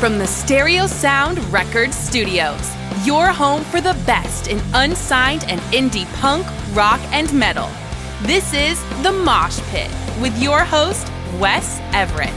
From the Stereo Sound Record Studios, your home for the best in unsigned and indie punk, rock, and metal. This is The Mosh Pit with your host, Wes Everett.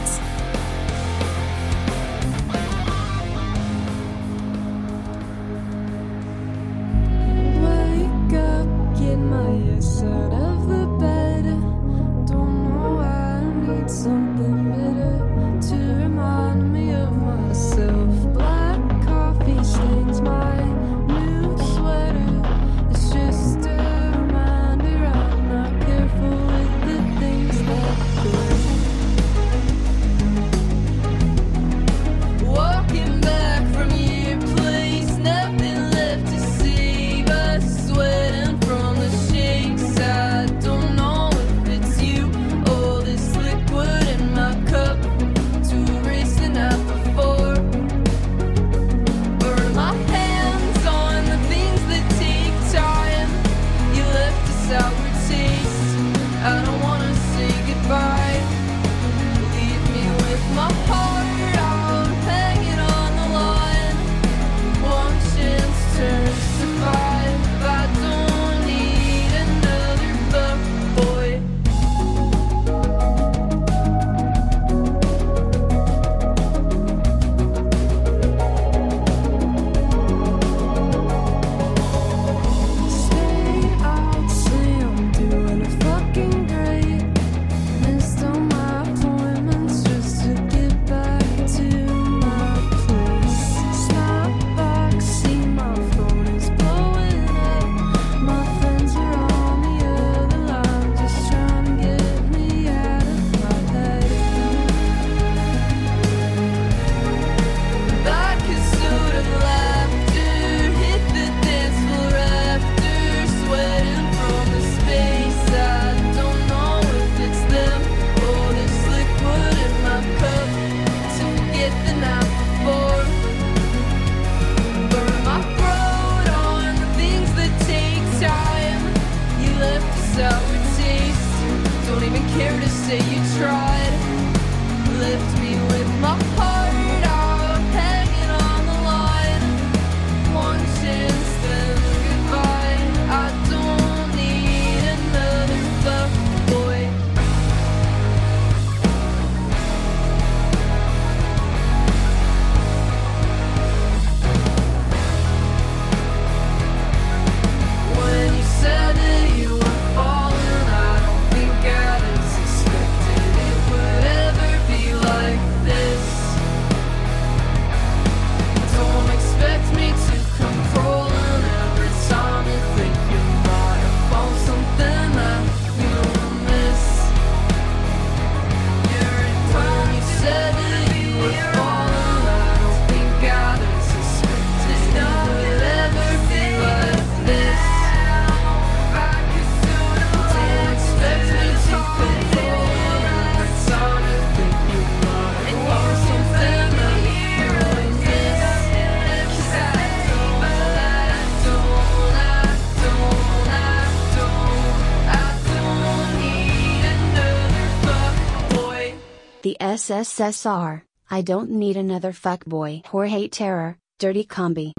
SS-SR, I don't need another fuckboy Jorge Terror, dirty Kombi.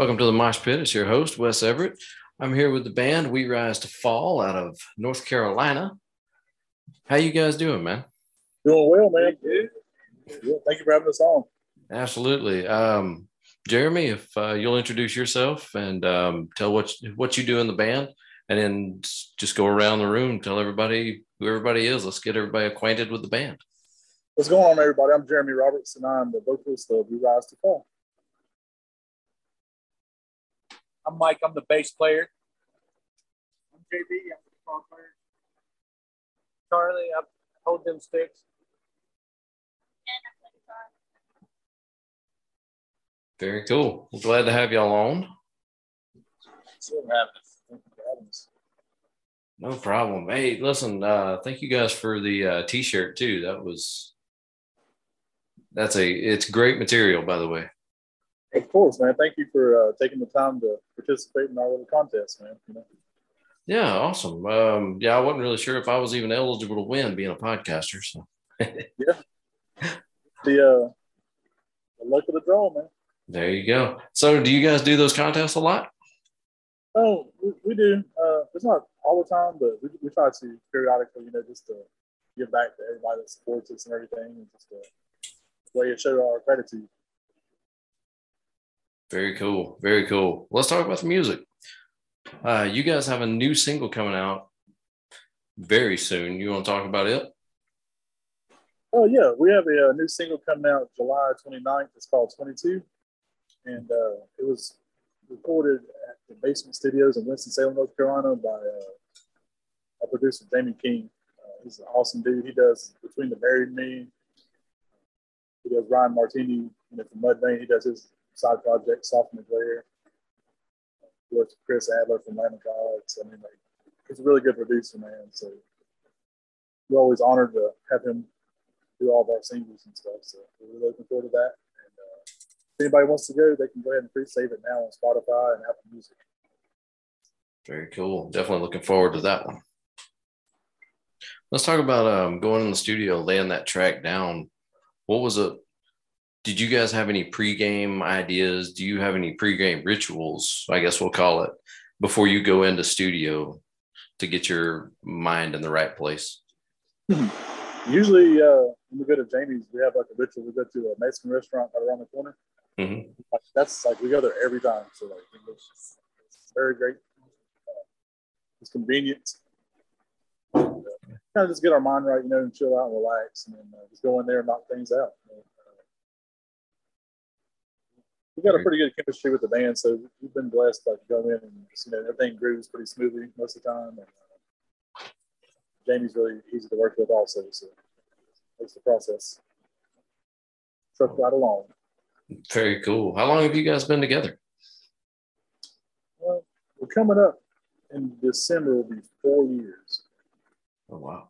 Welcome to the Mosh Pit. It's your host, Wes Everett. I'm here with the band We Rise to Fall out of North Carolina. How you guys doing, man? Doing well, man. Yeah, thank you for having us on. Absolutely. Um, Jeremy, if uh, you'll introduce yourself and um, tell what what you do in the band, and then just go around the room, tell everybody who everybody is. Let's get everybody acquainted with the band. What's going on, everybody? I'm Jeremy Roberts, and I'm the vocalist of We Rise to Fall. I'm Mike. I'm the bass player. I'm JB. I'm the guitar player. Charlie, I hold them sticks. Very cool. Well, glad to have y'all on. Still having us. Thank you for having us. No problem. Hey, listen, uh, thank you guys for the uh, t-shirt too. That was that's a it's great material, by the way. Of course, man. Thank you for uh, taking the time to participate in our little contest, man. You know? Yeah, awesome. Um, yeah, I wasn't really sure if I was even eligible to win being a podcaster. So The uh, the luck of the draw, man. there you go. So, do you guys do those contests a lot? Oh, we, we do. Uh, it's not all the time, but we, we try to periodically, you know, just to give back to everybody that supports us and everything, and just a way to show our gratitude. Very cool. Very cool. Let's talk about the music. Uh, you guys have a new single coming out very soon. You want to talk about it? Oh yeah, we have a, uh new single coming out July 29th. It's called 22, and uh, it was recorded at the Basement Studios in Winston Salem, North Carolina, by uh, our producer Jamie King. Uh, he's an awesome dude. He does Between the Buried and Me. He does Ryan Martinie, you know, from Mudvayne. He does his side project, sophomore. He works with Chris Adler from Lamb of God. So, I mean, like, he's a really good producer, man. So we're always honored to have him do all of our singles and stuff. So we're really looking forward to that. And uh, if anybody wants to go, they can go ahead and pre-save it now on Spotify and Apple Music. Very cool. Definitely looking forward to that one. Let's talk about um, going in the studio, laying that track down. What was it? Did you guys have any pregame ideas? Do you have any pregame rituals? I guess we'll call it before you go into studio to get your mind in the right place. Usually, uh, when we go to Jamie's, we have like a ritual. We go to a Mexican restaurant right around the corner. Mhm. Like, that's like we go there every time. So like it's, it's very great. Uh, it's convenient. And, uh, kind of just get our mind right, you know, and chill out and relax, and then uh, just go in there and knock things out. you know. We got a pretty good chemistry with the band, so we've been blessed. Like go in and just, you know everything grooves pretty smoothly most of the time. And, uh, Jamie's really easy to work with, also, so makes the process truck right along. Very cool. How long have you guys been together? Well, we're coming up in December. Will be four years. Oh wow.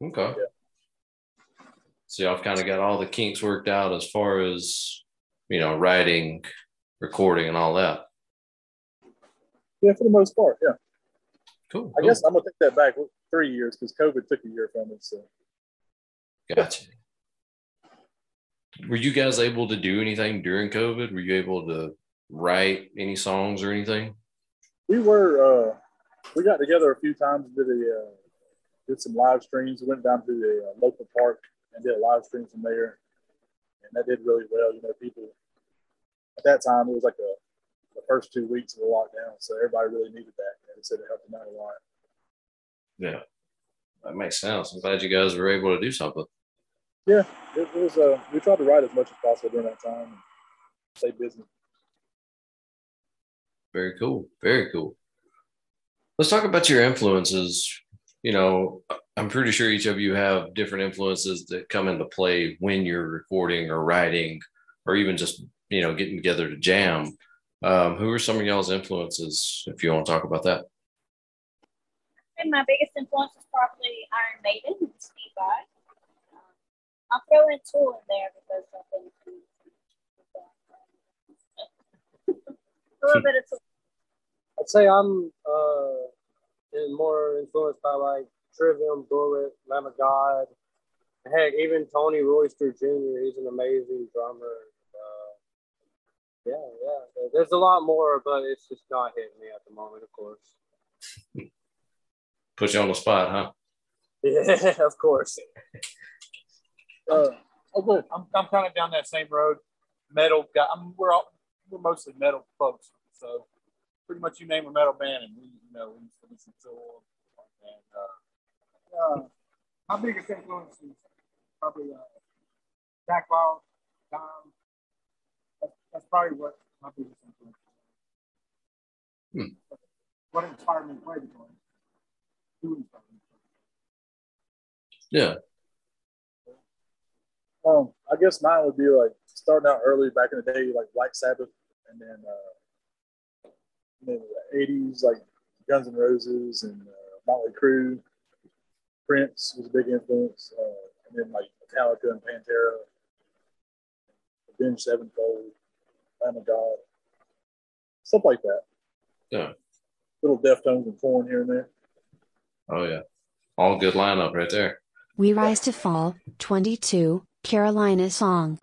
Okay. Yeah. So y'all have kind of got all the kinks worked out as far as you know, writing, recording, and all that. Yeah, for the most part. Yeah, Cool. I cool. guess I'm gonna take that back. Three years because COVID took a year from it. So Gotcha. Were you guys able to do anything during COVID? Were you able to write any songs or anything? we were uh, we got together a few times. Did a uh, did some live streams. We went down to the uh, local park and did a live stream from there, and that did really well. You know, people at that time it was like a the first two weeks of the lockdown, so everybody really needed that. And it said it helped them out a lot. Yeah. That makes sense. I'm glad you guys were able to do something. Yeah, it, it was. Uh, we tried to write as much as possible during that time and stay busy. Very cool. Very cool. Let's talk about your influences. You know, I'm pretty sure each of you have different influences that come into play when you're recording or writing or even just, you know, getting together to jam. Um, who are some of y'all's influences, if you want to talk about that? And my biggest influence is probably Iron Maiden and Steve Vai. Um, I'll throw in Tool in there because I've been a little bit of Tool. I'd say I'm uh, in more influenced by like Trivium, Bullet, Lamb of God. Heck, even Tony Royster Jr. He's an amazing drummer. Uh, Yeah, yeah. There's a lot more, but it's just not hitting me at the moment, of course. Put you on the spot, huh? Yeah, of course. Uh, oh, good. I'm, I'm kind of down that same road. Metal guy. I'm, we're all we're mostly metal folks, so pretty much you name a metal band, and we you know we used to listen to them. And uh, uh, my biggest influence is probably uh, Zakk Wylde, Dom. That's, that's probably what my biggest influence. is. Hmm. What inspired me to play the guitar? Who inspired me? Yeah. Um, I guess mine would be like starting out early back in the day, like Black Sabbath, and then uh, and then the '80s, like Guns N' Roses and uh, Motley Crue. Prince was a big influence, uh, and then like Metallica and Pantera, Avenged Sevenfold, Lamb of God, stuff like that. Yeah. Little Deftones and Korn here and there. Oh yeah. All good lineup right there. We Rise to Fall, 22, Carolina song.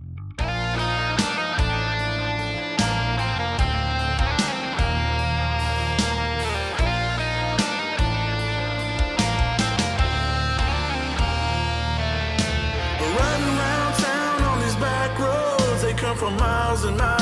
From miles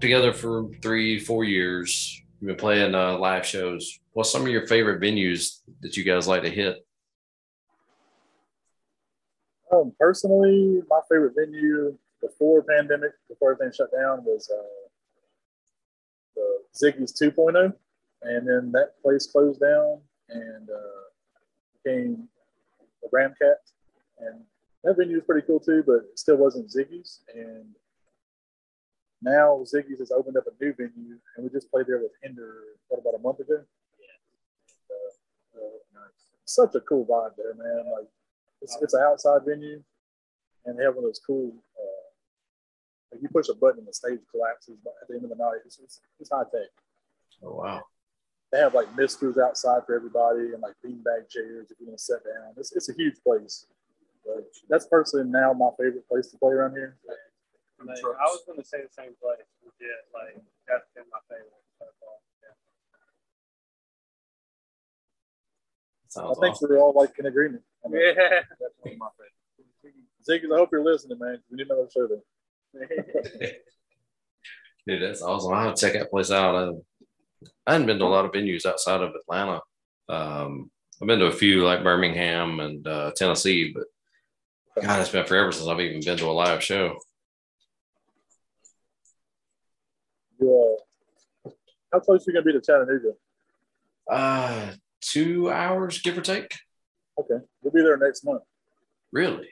together for three, four years. You've been playing uh, live shows. What's some of your favorite venues that you guys like to hit? Um, personally, my favorite venue before pandemic, before everything shut down, was uh, the Ziggy's 2.0, and then that place closed down. and uh, became the Ramkat. And that venue was pretty cool too, but it still wasn't Ziggy's. And now Ziggy's has opened up a new venue, and we just played there with Hinder what about a month ago. Uh, uh, such a cool vibe there, man. Like it's, it's an outside venue, and they have one of those cool. Uh, like you push a button and the stage collapses at the end of the night. It's, it's, it's high tech. Oh wow. They have like misters outside for everybody and like beanbag chairs if you want to sit down. It's, it's a huge place. But that's personally now my favorite place to play around here. Like, I was going to say the same place. Yeah, like that's been my favorite so far. Yeah. I think awesome. we're all like in agreement. I mean, Yeah. That's one of my favorites. Ziggy's, I hope you're listening, man. We need another show there. Dude, that's awesome. I have to check that place out. I, I hadn't been to a lot of venues outside of Atlanta. Um, I've been to a few like Birmingham and uh, Tennessee, but God, it's been forever since I've even been to a live show. You, uh, how close are you gonna be to Chattanooga? Uh, two hours, give or take. Okay, we'll be there next month. Really?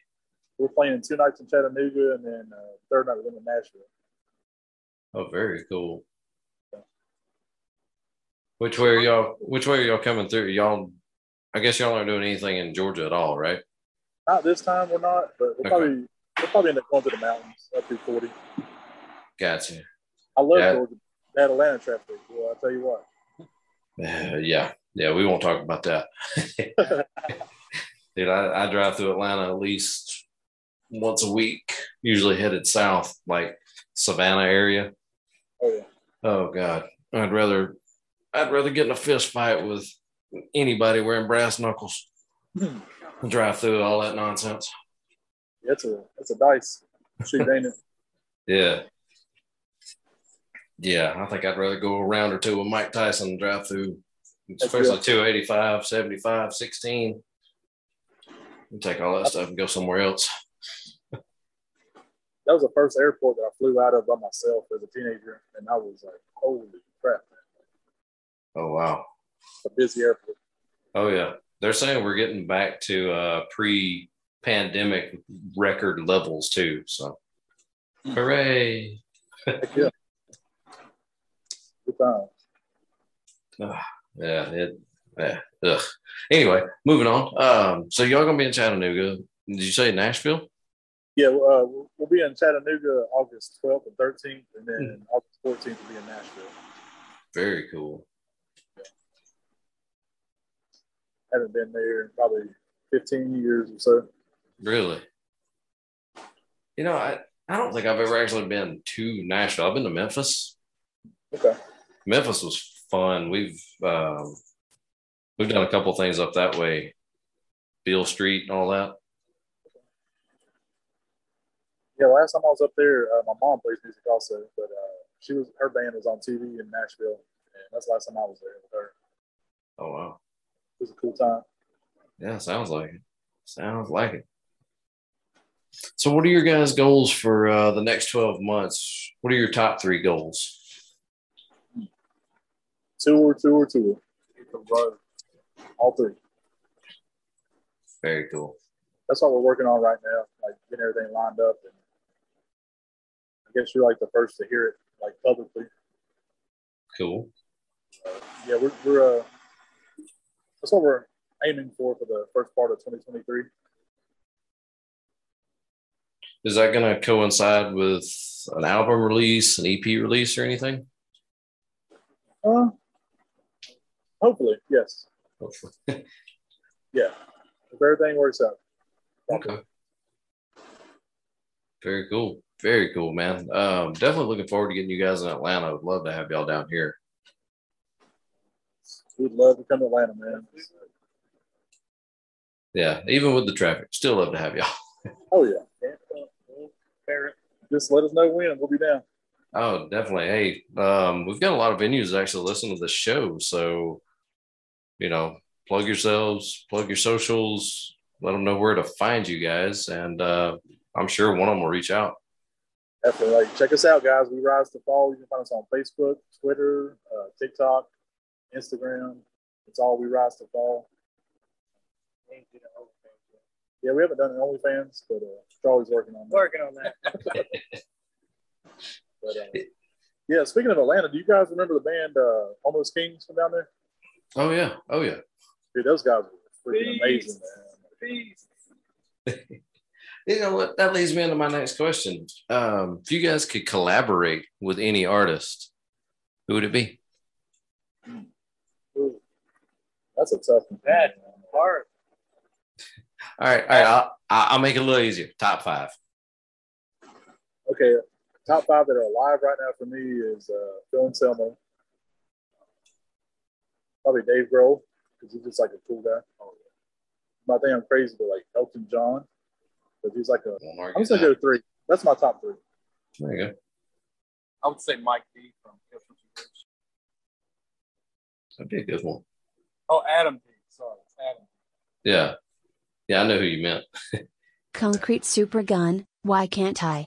We're playing two nights in Chattanooga, and then uh, third night we're in Nashville. Oh, very cool. Which way are y'all? Which way are y'all coming through? Y'all, I guess y'all aren't doing anything in Georgia at all, right? Not this time, we're not, but we'll Okay. probably we'll probably end up going to the mountains up through forty. Gotcha. I love Yeah. Georgia. That Atlanta traffic. Well, I'll tell you what. Uh, yeah, yeah, we won't talk about that. Dude, I, I drive through Atlanta at least once a week, usually headed south, like Savannah area. Oh yeah. Oh God, I'd rather, I'd rather get in a fist fight with anybody wearing brass knuckles than drive through all that nonsense. It's a it's a dice. Shoot, ain't it? Yeah. Yeah, I think I'd rather go a round or two with Mike Tyson and drive through, especially 285, 75, 16. And take all that stuff and go somewhere else. That was the first airport that I flew out of by myself as a teenager, and I was like, "Holy crap, man! Oh, wow. It's a busy airport." Oh, yeah. They're saying we're getting back to uh, pre pandemic record levels, too. So, hooray. Yeah. Good time. Yeah, it, yeah. Ugh. Anyway, moving on. Um, so, y'all going to be in Chattanooga. Did you say Nashville? Yeah, uh, we'll be in Chattanooga August 12th and 13th, and then August 14th will be in Nashville. Very cool. Haven't been there in probably 15 years or so. Really? You know, I, I don't think I've ever actually been to Nashville. I've been to Memphis. Okay. Memphis was fun. We've um, we've done a couple things up that way, Beale Street and all that. Yeah, last time I was up there, uh, my mom plays music also, but uh, she was her band was on TV in Nashville, and that's the last time I was there with her. Oh wow, It was a cool time. yeah, sounds like it. Sounds like it. So, what are your guys' goals for uh, the next twelve months? What are your top three goals? Tour, tour, tour. All three. Very cool. That's what we're working on right now, like getting everything lined up. And I guess you're like the first to hear it, like publicly. Cool. Yeah, we're, we're uh, that's what we're aiming for for the first part of 2023. Is that going to coincide with an album release, an EP release, or anything? Uh, hopefully, yes. Hopefully. Yeah, if everything works out. Okay. Very cool. Very cool, man. Um, definitely looking forward to getting you guys in Atlanta. I'd love to have y'all down here. We'd love to come to Atlanta, man. Yeah, even with the traffic, still love to have y'all. Oh yeah. Just let us know when, we'll be down. Oh, definitely. Hey, um, we've got a lot of venues that actually listen to the show. So, you know, plug yourselves, plug your socials, let them know where to find you guys. And uh, I'm sure one of them will reach out. Definitely, like check us out, guys. We rise to fall. You can find us on Facebook, Twitter, uh, TikTok, Instagram. It's all we rise to fall. Ain't did an OnlyFans yet. Yeah, we haven't done an OnlyFans, but uh, Charlie's working on that. Working on that. But, uh, yeah, speaking of Atlanta, do you guys remember the band uh, Almost Kings from down there? Oh yeah. Oh yeah. Dude, those guys were freaking Beast. amazing, man. Peace. You know what? That leads me into my next question. Um, if you guys could collaborate with any artist, who would it be? Ooh, that's a tough one. That hard. All right, all right. I'll, I'll I'll make it a little easier. Top five. Okay, top five that are alive right now for me is uh, Phil Anselmo. Probably Dave Grohl, because he's just like a cool guy. Oh, I think I'm crazy, but like Elton John, because he's like a. Won't argue I'm just gonna that. go three. That's my top three. There you go. I would say Mike D from Kill Switch Bridge. That'd be a good one. Oh, Adam D. Sorry, it's Adam. Yeah. Yeah, I know who you meant. Concrete Super Gun, why can't I?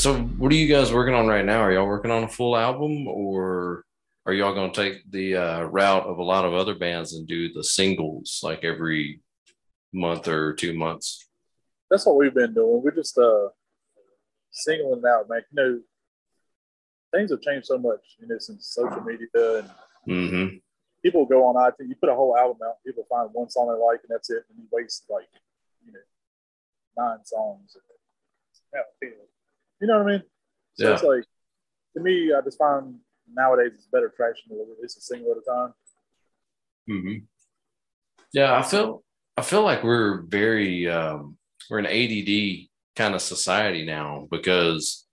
So, what are you guys working on right now? Are y'all working on a full album, or are y'all going to take the uh, route of a lot of other bands and do the singles like every month or two months? That's what we've been doing. We're just uh singling out, man. You know, things have changed so much, you know, since social media and Mm-hmm. people go on iTunes. You put a whole album out, people find one song they like, and that's it. And you waste like, you know, nine songs. You know what I mean? So Yeah. it's like, to me, I just find nowadays it's better traction to release a single at a time. hmm Yeah, I feel I feel like we're very um, we're an ADD kind of society now because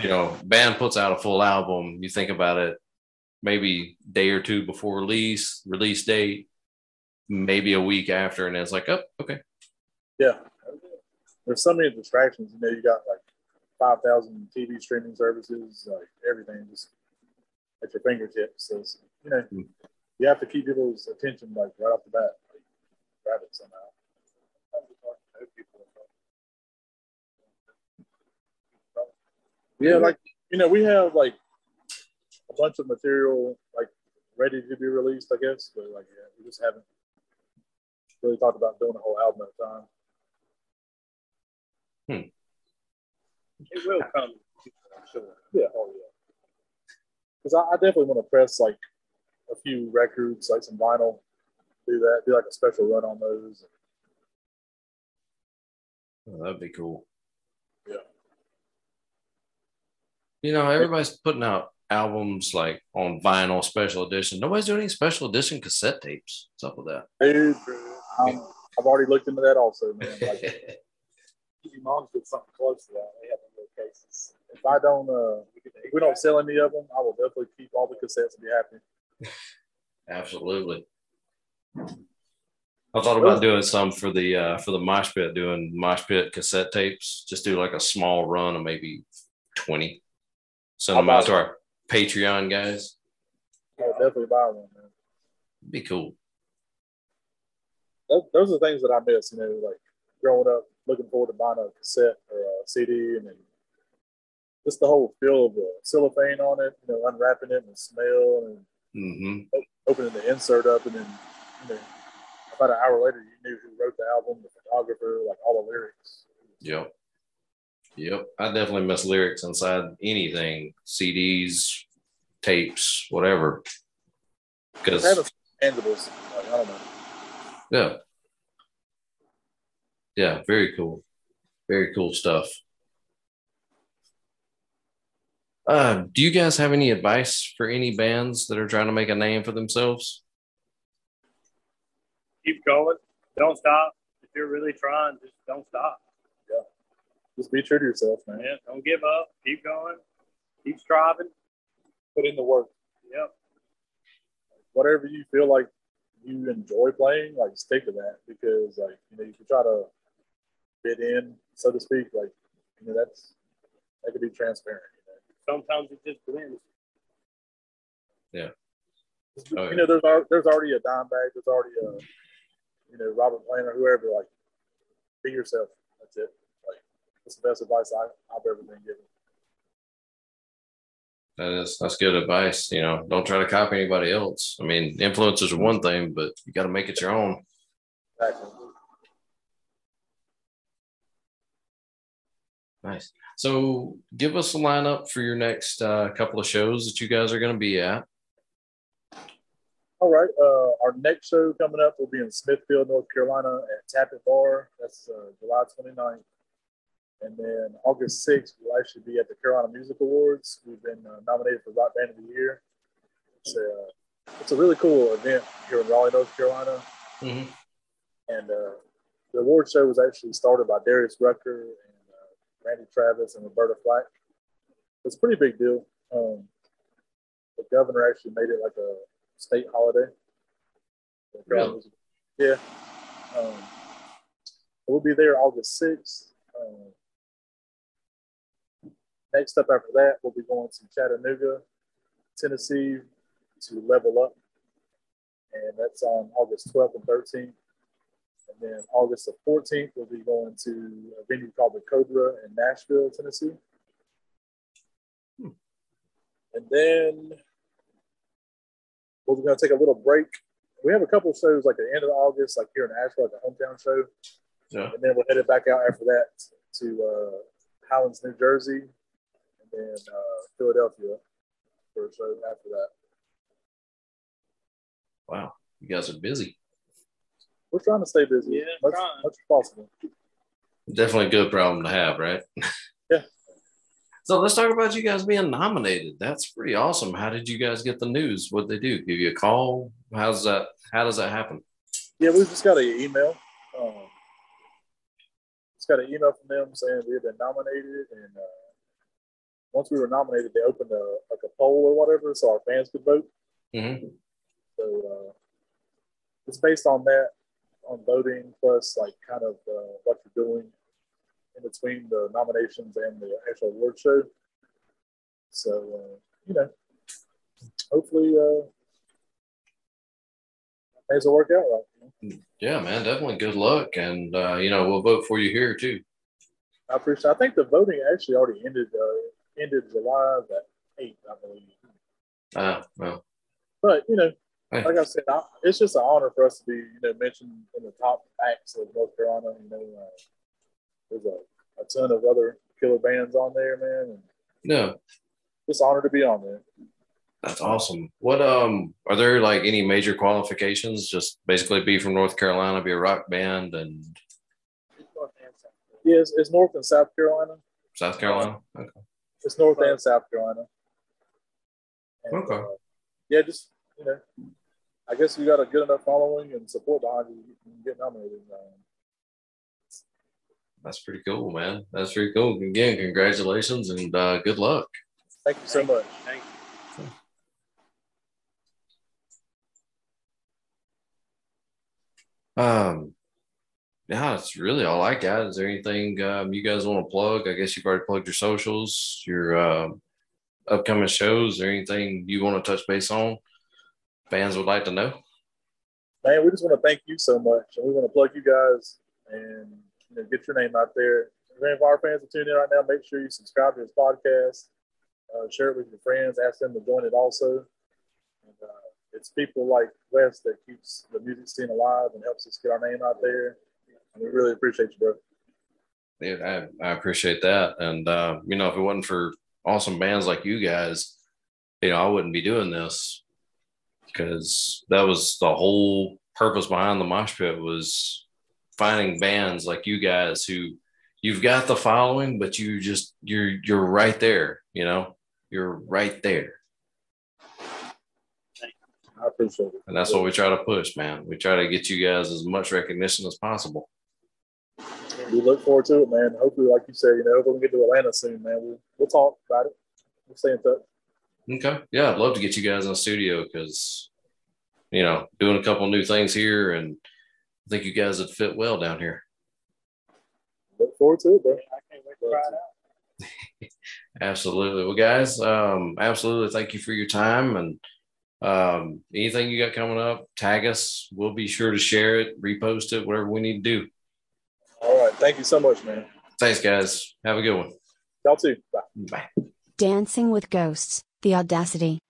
you know band puts out a full album. You think about it, maybe day or two before release, release date, maybe a week after, and it's like, oh, okay, Yeah. There's so many distractions. You know, you got like 5,000 TV streaming services, like everything just at your fingertips. So, you know, Mm. you have to keep people's attention like right off the bat, like grab it somehow. Yeah, like, you know, we have like a bunch of material like ready to be released, I guess, but like, yeah, we just haven't really talked about doing a whole album at a time. It will come. I'm sure. Yeah, oh yeah. Because I, I definitely want to press like a few records, like some vinyl. Do that. Do like a special run on those. Oh, that'd be cool. Yeah. You know, everybody's putting out albums like on vinyl special edition. Nobody's doing any special edition cassette tapes. What's up with that? Dude, um, I've already looked into that also, man. Like, your mom's did something close to that. They have in their cases. If I don't, uh, if we don't sell any of them, I will definitely keep all the cassettes and be happy. Absolutely. I thought about doing some for the uh, for the mosh pit, doing mosh pit cassette tapes. Just do like a small run of maybe twenty. Send them out to our Patreon guys. I'll definitely buy one, man. Be cool. Those, those are the things that I miss. You know, like growing up, looking forward to buying a cassette or a CD, and then just the whole feel of the cellophane on it. You know, unwrapping it and the smell, and hmm opening the insert up, and then you know, about an hour later, you knew who wrote the album, the photographer, like all the lyrics. Yep. Yep. I definitely miss lyrics inside anything, CDs, tapes, whatever. Because tangibles, like, I don't know. Yeah. Yeah, very cool. Very cool stuff. Uh, do you guys have any advice for any bands that are trying to make a name for themselves? Keep going. Don't stop. If you're really trying, just don't stop. Yeah. Just be true to yourself, man. Yeah, don't give up. Keep going. Keep striving. Put in the work. Yep. Whatever you feel like you enjoy playing, like stick to that because, like, you know, you can try to fit in, so to speak. Like, you know, that's that could be transparent. Sometimes it just blends. You know, Oh, yeah. you know there's there's already a Dimebag. There's already a, you know, Robert Plant or whoever. Like, be yourself. That's it. Like, that's the best advice I, I've ever been given. That is that's good advice. You know, don't try to copy anybody else. I mean, influencers are one thing, but you got to make it your own. Exactly. Nice. So, give us a lineup for your next uh, couple of shows that you guys are going to be at. All right. Uh, our next show coming up will be in Smithfield, North Carolina at Tappet Bar. That's uh, July 29th. And then August 6th, we'll actually be at the Carolina Music Awards. We've been uh, nominated for Rock Band of the Year. It's a, it's a really cool event here in Raleigh, North Carolina. Mhm. And uh, the award show was actually started by Darius Rucker Randy Travis and Roberta Flack. It's a pretty big deal. Um, the governor actually made it like a state holiday. Really? Yeah. Um, we'll be there August 6th. Um, next up after that, we'll be going to Chattanooga, Tennessee to level up. And that's on August 12th and 13th. And then August the 14th, we'll be going to a venue called the Cobra in Nashville, Tennessee. And then we're going to take a little break. We have a couple of shows like at the end of August, like here in Asheville, like a hometown show. Yeah. And then we're headed back out after that to uh, Highlands, New Jersey, and then uh, Philadelphia for a show after that. Wow, you guys are busy. We're trying to stay busy Yeah, much, much as possible. Definitely a good problem to have, right? Yeah. So let's talk about you guys being nominated. That's pretty awesome. How did you guys get the news? What they do? Give you a call? How's that? How does that happen? Yeah, we just got an email. Um, just got an email from them saying we had been nominated, and uh, once we were nominated, they opened a like a poll or whatever, so our fans could vote. Mm-hmm. So uh, it's based on that, on voting plus like kind of uh, what you're doing in between the nominations and the actual award show. So uh, you know, hopefully uh, things will work out right. you know? Yeah, man, definitely good luck. And, uh, you know, we'll vote for you here too. I appreciate. I think the voting actually already ended. Uh, ended July the eighth, I believe. Uh, well, But you know, Hey. like I said, I, it's just an honor for us to be, you know, mentioned in the top acts of North Carolina. You know, uh, there's a, a ton of other killer bands on there, man, and no, just honor to be on there. that's awesome. What, um, are there like any major qualifications? Just basically be from North Carolina, be a rock band and Yeah, it's, it's North and South Carolina. South Carolina? Okay. It's North and South Carolina. And, Okay. uh, yeah, just you know, I guess you got a good enough following and support behind you, you can get nominated. Um, That's pretty cool, man. That's pretty cool. Again, congratulations and uh, good luck. thank you so much. Thank you. Um, yeah, that's really all I got. Is there anything um, you guys want to plug? I guess you've already plugged your socials, your um upcoming shows, or anything you want to touch base on. Fans would like to know. man, we just want to thank you so much, and we want to plug you guys and you know, get your name out there. If any of our fans are tuning in right now, make sure you subscribe to this podcast, uh, share it with your friends, ask them to join it also. And, uh, it's people like Wes that keeps the music scene alive and helps us get our name out there. And we really appreciate you, bro. Yeah, I, I appreciate that. And uh, you know, if it wasn't for awesome bands like you guys, you know, I wouldn't be doing this because that was the whole purpose behind the mosh pit was finding bands like you guys who you've got the following, but you just you're you're right there, you know, you're right there. I appreciate it. And that's what we try to push, man. We try to get you guys as much recognition as possible. We look forward to it, man. Hopefully, like you said, you know, hopefully we get to Atlanta soon, man. We'll, we'll talk about it. We'll stay in touch. Okay. Yeah, I'd love to get you guys in the studio because, you know, doing a couple new things here, and I think you guys would fit well down here. Look forward to it, bro. I can't wait to try it out. Absolutely. Well, guys, um, absolutely. Thank you for your time and um, anything you got coming up. Tag us. We'll be sure to share it, repost it, whatever we need to do. All right. Thank you so much, man. Thanks, guys. Have a good one. Y'all too. Bye. Bye. Dancing with Ghosts, The Audacity.